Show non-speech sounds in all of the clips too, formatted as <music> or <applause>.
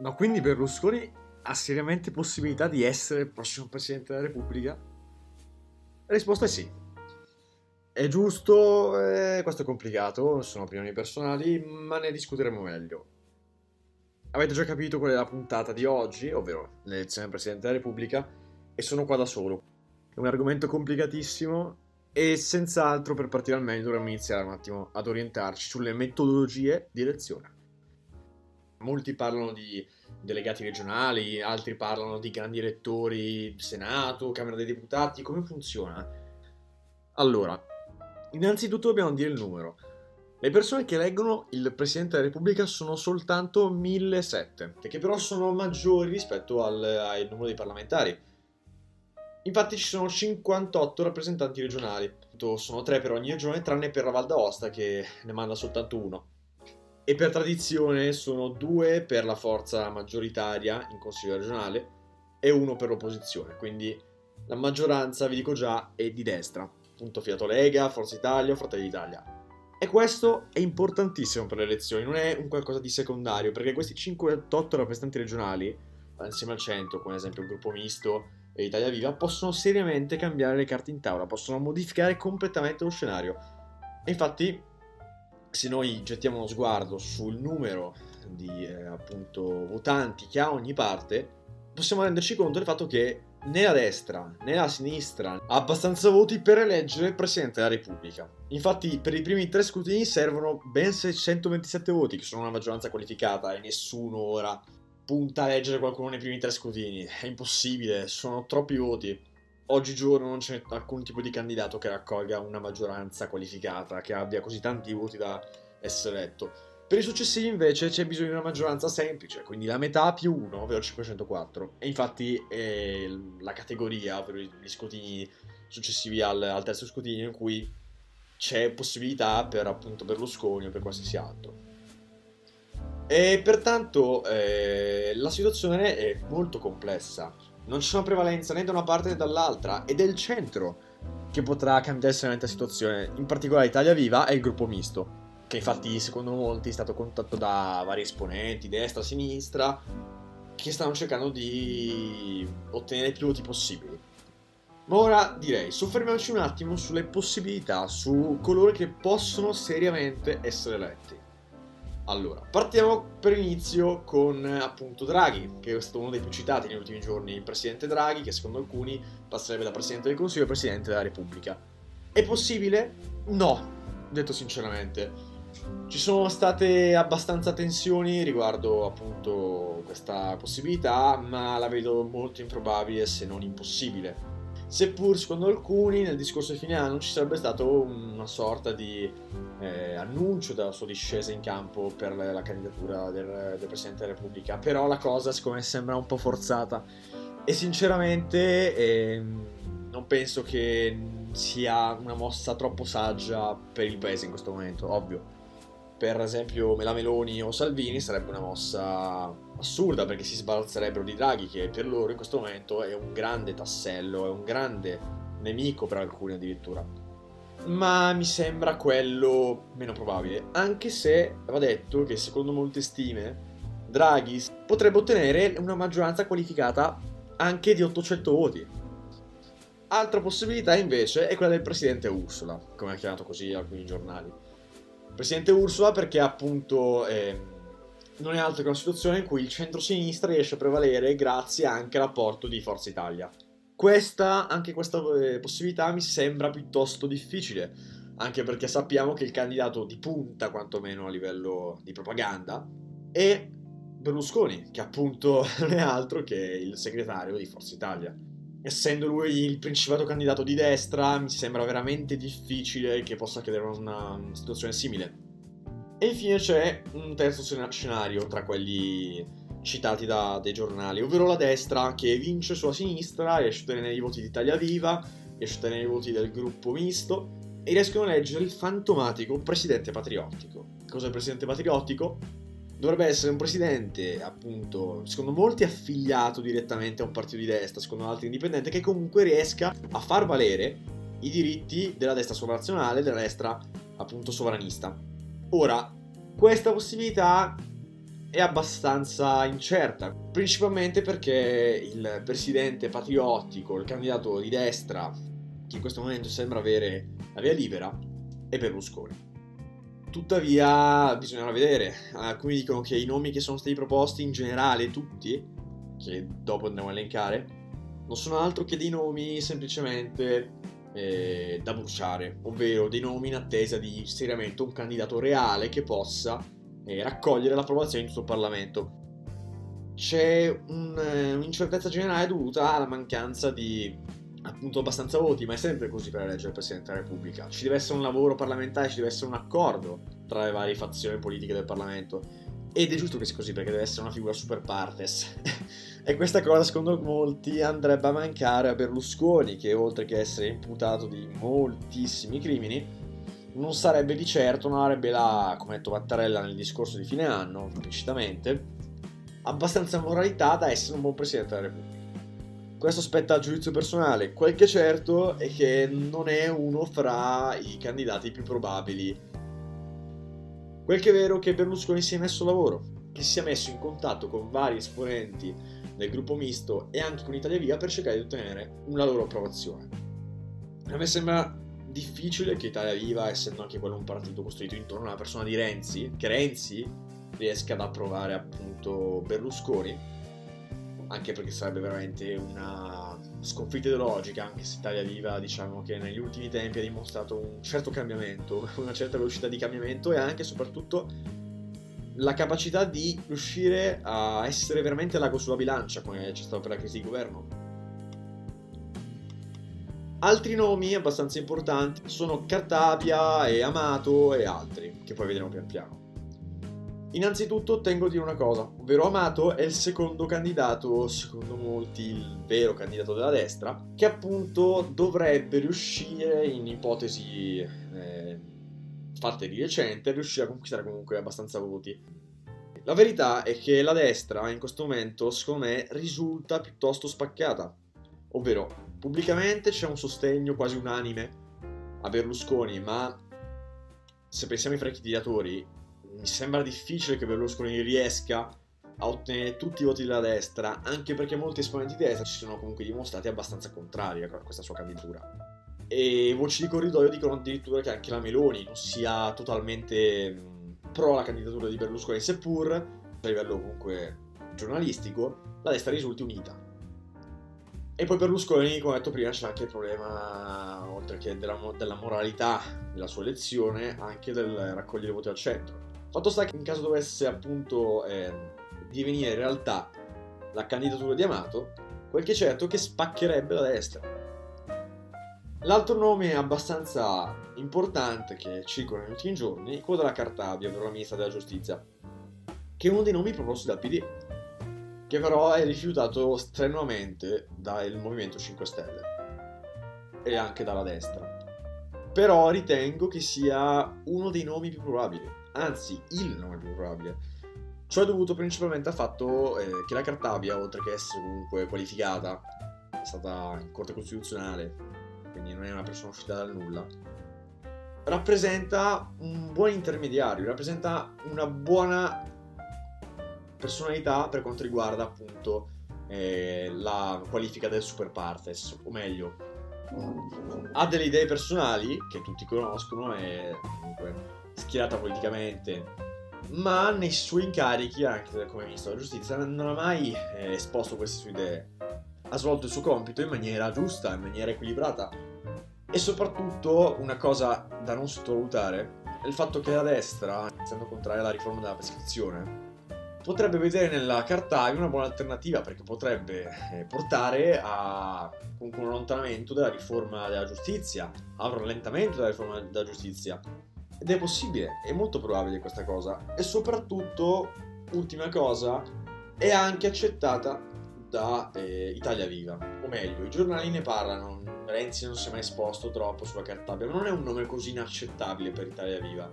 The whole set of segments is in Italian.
Ma quindi Berlusconi ha seriamente possibilità di essere il prossimo Presidente della Repubblica? La risposta è sì. È giusto, eh, questo è complicato, sono opinioni personali, ma ne discuteremo meglio. Avete già capito qual è la puntata di oggi, ovvero l'elezione del Presidente della Repubblica, e sono qua da solo. È un argomento complicatissimo e senz'altro per partire al meglio dovremmo iniziare un attimo ad orientarci sulle metodologie di elezione. Molti parlano di delegati regionali, altri parlano di grandi elettori, Senato, Camera dei Deputati, come funziona? Allora, innanzitutto dobbiamo dire il numero. Le persone che eleggono il Presidente della Repubblica sono soltanto 1007, che però sono maggiori rispetto al, al numero dei parlamentari. Infatti ci sono 58 rappresentanti regionali, sono 3 per ogni regione tranne per la Val d'Aosta che ne manda soltanto uno e per tradizione sono due per la forza maggioritaria in consiglio regionale e uno per l'opposizione, quindi la maggioranza, vi dico già, è di destra, appunto Fiato Lega, Forza Italia, Fratelli d'Italia. E questo è importantissimo per le elezioni, non è un qualcosa di secondario, perché questi 58 rappresentanti regionali, insieme al centro, come ad esempio il gruppo misto e Italia Viva, possono seriamente cambiare le carte in tavola, possono modificare completamente lo scenario. E infatti se noi gettiamo uno sguardo sul numero di eh, appunto votanti che ha ogni parte, possiamo renderci conto del fatto che né la destra né la sinistra ha abbastanza voti per eleggere il Presidente della Repubblica. Infatti per i primi tre scrutini servono ben 627 voti, che sono una maggioranza qualificata e nessuno ora punta a eleggere qualcuno nei primi tre scrutini. È impossibile, sono troppi voti oggigiorno non c'è alcun tipo di candidato che raccolga una maggioranza qualificata, che abbia così tanti voti da essere eletto. Per i successivi invece c'è bisogno di una maggioranza semplice, quindi la metà più 1, ovvero 504. E infatti è la categoria, ovvero gli scrutini successivi al, al terzo scrutinio, in cui c'è possibilità per appunto Berlusconi o per qualsiasi altro. E pertanto eh, la situazione è molto complessa non c'è una prevalenza né da una parte né dall'altra, ed è il centro che potrà cambiare seriamente la situazione, in particolare Italia Viva e il gruppo misto, che infatti secondo molti è stato contatto da vari esponenti, destra, sinistra, che stanno cercando di ottenere più voti possibili. Ma ora direi, soffermiamoci un attimo sulle possibilità, su coloro che possono seriamente essere eletti. Allora, partiamo per inizio con appunto Draghi, che è stato uno dei più citati negli ultimi giorni, il presidente Draghi, che secondo alcuni passerebbe da presidente del Consiglio a presidente della Repubblica. È possibile? No, detto sinceramente. Ci sono state abbastanza tensioni riguardo appunto questa possibilità, ma la vedo molto improbabile se non impossibile seppur secondo alcuni nel discorso di fine anno ci sarebbe stato una sorta di eh, annuncio della sua discesa in campo per la candidatura del, del, Presidente della Repubblica, però la cosa secondo me sembra un po' forzata. E sinceramente eh, non penso che sia una mossa troppo saggia per il Paese in questo momento, ovvio. Per esempio la Meloni o Salvini sarebbe una mossa assurda perché si sbalzerebbero di Draghi che per loro in questo momento è un grande tassello, è un grande nemico per alcuni addirittura. Ma mi sembra quello meno probabile, anche se va detto che secondo molte stime Draghi potrebbe ottenere una maggioranza qualificata anche di 800 voti. Altra possibilità invece è quella del presidente Ursula, come ha chiamato così alcuni giornali Presidente Ursula perché appunto eh, non è altro che una situazione in cui il centro-sinistra riesce a prevalere grazie anche all'apporto di Forza Italia. Questa, anche questa eh, possibilità mi sembra piuttosto difficile, anche perché sappiamo che il candidato di punta, quantomeno a livello di propaganda, è Berlusconi, che appunto <laughs> non è altro che il segretario di Forza Italia essendo lui il principato candidato di destra, mi sembra veramente difficile che possa accadere una situazione simile. E infine c'è un terzo scenario tra quelli citati da, dai giornali, ovvero la destra che vince sulla sinistra, riesce a ottenere i voti di Italia Viva, riesce a ottenere i voti del gruppo misto e riescono a eleggere il fantomatico presidente patriottico. Cos'è il presidente patriottico? dovrebbe essere un presidente, appunto, secondo molti affiliato direttamente a un partito di destra, secondo altri indipendente, che comunque riesca a far valere i diritti della destra sovranazionale, della destra appunto sovranista. Ora, questa possibilità è abbastanza incerta, principalmente perché il presidente patriottico, il candidato di destra, che in questo momento sembra avere la via libera, è Berlusconi. Tuttavia bisognerà vedere, alcuni dicono che i nomi che sono stati proposti in generale, tutti, che dopo andremo a elencare, non sono altro che dei nomi semplicemente eh, da bruciare, ovvero dei nomi in attesa di seriamente un candidato reale che possa eh, raccogliere l'approvazione di tutto il Parlamento. C'è un, eh, un'incertezza generale dovuta alla mancanza di appunto abbastanza voti, ma è sempre così per eleggere il Presidente della Repubblica. Ci deve essere un lavoro parlamentare, ci deve essere un accordo tra le varie fazioni politiche del Parlamento. Ed è giusto che sia così perché deve essere una figura super partes. <laughs> e questa cosa, secondo molti, andrebbe a mancare a Berlusconi, che oltre che essere imputato di moltissimi crimini, non sarebbe di certo, non avrebbe la, come ha detto Mattarella nel discorso di fine anno, implicitamente, abbastanza moralità da essere un buon Presidente della Repubblica. Questo aspetta a giudizio personale, quel che è certo è che non è uno fra i candidati più probabili. Quel che è vero è che Berlusconi si è messo a lavoro, che si sia messo in contatto con vari esponenti del gruppo misto e anche con Italia Via per cercare di ottenere una loro approvazione. A me sembra difficile che Italia Viva, essendo anche quello un partito costruito intorno a una persona di Renzi, che Renzi riesca ad approvare appunto Berlusconi, anche perché sarebbe veramente una sconfitta ideologica, anche se Italia Viva diciamo che negli ultimi tempi ha dimostrato un certo cambiamento, <laughs> una certa velocità di cambiamento e anche e soprattutto la capacità di riuscire a essere veramente l'ago sulla bilancia, come c'è stato per la crisi di governo Altri nomi abbastanza importanti sono Cartabia e Amato e altri, che poi vedremo pian piano. Innanzitutto tengo a dire una cosa, ovvero Amato è il secondo candidato, secondo molti il vero candidato della destra, che appunto dovrebbe riuscire, in ipotesi eh, fatte di recente, riuscire a conquistare comunque abbastanza voti. La verità è che la destra in questo momento, secondo me, risulta piuttosto spaccata, ovvero Pubblicamente c'è un sostegno quasi unanime a Berlusconi, ma se pensiamo ai franchigiatori, mi sembra difficile che Berlusconi riesca a ottenere tutti i voti della destra, anche perché molti esponenti di destra ci sono comunque dimostrati abbastanza contrari a questa sua candidatura. E voci di corridoio dicono addirittura che anche la Meloni non sia totalmente pro la candidatura di Berlusconi, seppur a livello comunque giornalistico la destra risulti unita. E poi Berlusconi, come ho detto prima, c'è anche il problema, oltre che della, della moralità della sua elezione, anche del raccogliere voti al centro. Fatto sta che in caso dovesse appunto eh, divenire realtà la candidatura di Amato, quel che è certo è che spaccherebbe la destra. L'altro nome abbastanza importante che circola negli ultimi giorni è quello della Cartabia, ovvero la ministra della giustizia, che è uno dei nomi proposti dal PD che però è rifiutato strenuamente dal Movimento 5 Stelle e anche dalla destra. Però ritengo che sia uno dei nomi più probabili, anzi il nome più probabile. Ciò è dovuto principalmente al fatto eh, che la Cartabia, oltre che essere comunque qualificata, è stata in Corte Costituzionale, quindi non è una persona uscita dal nulla, rappresenta un buon intermediario, rappresenta una buona personalità per quanto riguarda appunto eh, la qualifica del super partes, o meglio, ha delle idee personali che tutti conoscono, è comunque schierata politicamente, ma nei suoi incarichi, anche come ministro della giustizia, non ha mai eh, esposto queste sue idee. Ha svolto il suo compito in maniera giusta, in maniera equilibrata. E soprattutto una cosa da non sottovalutare è il fatto che la destra, iniziando contraria alla riforma della prescrizione, potrebbe vedere nella Cartavia una buona alternativa perché potrebbe eh, portare a un allontanamento della riforma della giustizia, a un rallentamento della riforma della giustizia. Ed è possibile, è molto probabile questa cosa. E soprattutto, ultima cosa, è anche accettata da eh, Italia Viva. O meglio, i giornali ne parlano, Renzi non si è mai esposto troppo sulla Cartabia, ma non è un nome così inaccettabile per Italia Viva.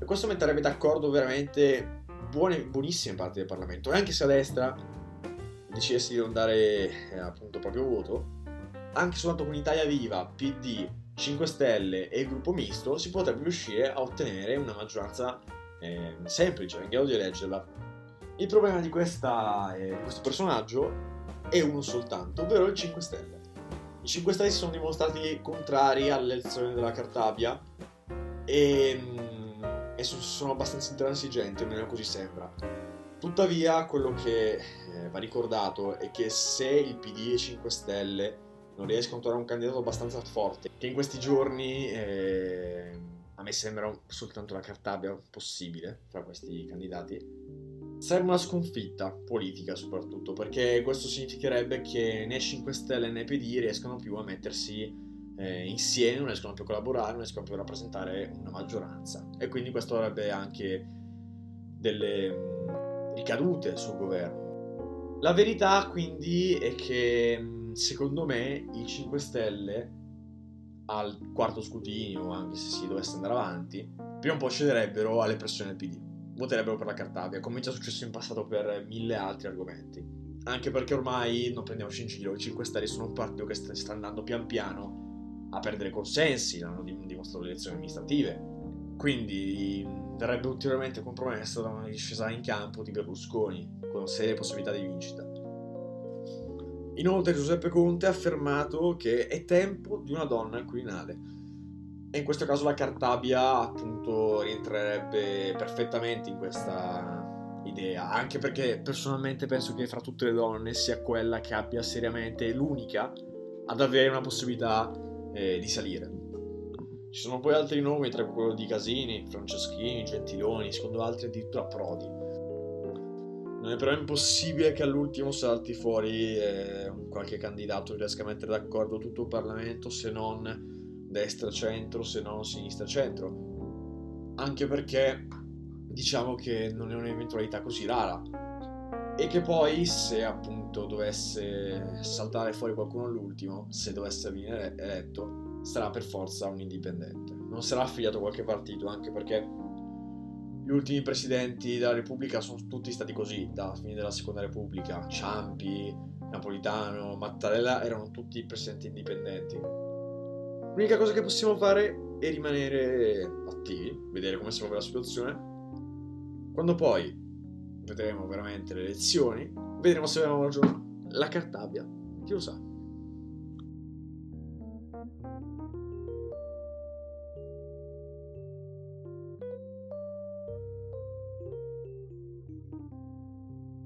E questo metterebbe d'accordo veramente buone, buonissime parti del Parlamento. E anche se a destra decidesse di non dare eh, appunto proprio voto, anche soltanto con Italia Viva, PD, 5 Stelle e il gruppo misto si potrebbe riuscire a ottenere una maggioranza è semplice, in grado di eleggerla. Il problema di, questa, eh, di questo personaggio è uno soltanto, ovvero il 5 Stelle. I 5 Stelle si sono dimostrati contrari all'elezione della Cartabia e, mm, e sono abbastanza intransigenti, almeno così sembra. Tuttavia, quello che eh, va ricordato è che se il PD e 5 Stelle non riescono a trovare un candidato abbastanza forte, che in questi giorni eh, a me sembra soltanto la Cartabia possibile tra questi candidati, Serve una sconfitta politica soprattutto, perché questo significherebbe che né 5 Stelle né PD riescono più a mettersi eh, insieme, non riescono più a collaborare, non riescono più a rappresentare una maggioranza. E quindi questo avrebbe anche delle ricadute sul governo. La verità quindi è che secondo me i 5 Stelle al quarto scrutinio, anche se si dovesse andare avanti, prima o poi cederebbero alle pressioni del PD voterebbero per la Cartabia, come già successo in passato per mille altri argomenti. Anche perché ormai, non prendiamoci in giro, i 5 Stelle sono un partito che sta, sta andando pian piano a perdere consensi, l'hanno dimostrato le elezioni amministrative. Quindi verrebbe ulteriormente compromessa da una discesa in campo di Berlusconi, con serie possibilità di vincita. Inoltre Giuseppe Conte ha affermato che è tempo di una donna al e in questo caso la Cartabia appunto rientrerebbe perfettamente in questa idea, anche perché personalmente penso che fra tutte le donne sia quella che abbia seriamente l'unica ad avere una possibilità eh, di salire. Ci sono poi altri nomi, tra quello di Casini, Franceschini, Gentiloni, secondo altri addirittura Prodi. Non è però impossibile che all'ultimo salti fuori eh, qualche candidato riesca a mettere d'accordo tutto il Parlamento se non destra-centro se non sinistra-centro. Anche perché diciamo che non è un'eventualità così rara. E che poi se appunto dovesse saltare fuori qualcuno all'ultimo, se dovesse venire eletto, sarà per forza un indipendente. Non sarà affiliato a qualche partito, anche perché gli ultimi presidenti della Repubblica sono tutti stati così, dalla fine della Seconda Repubblica. Ciampi, Napolitano, Mattarella erano tutti presidenti indipendenti L'unica cosa che possiamo fare è rimanere attivi, vedere come si muove la situazione. Quando poi vedremo veramente le elezioni, vedremo se avevamo ragione. La Cartabia, chi lo sa.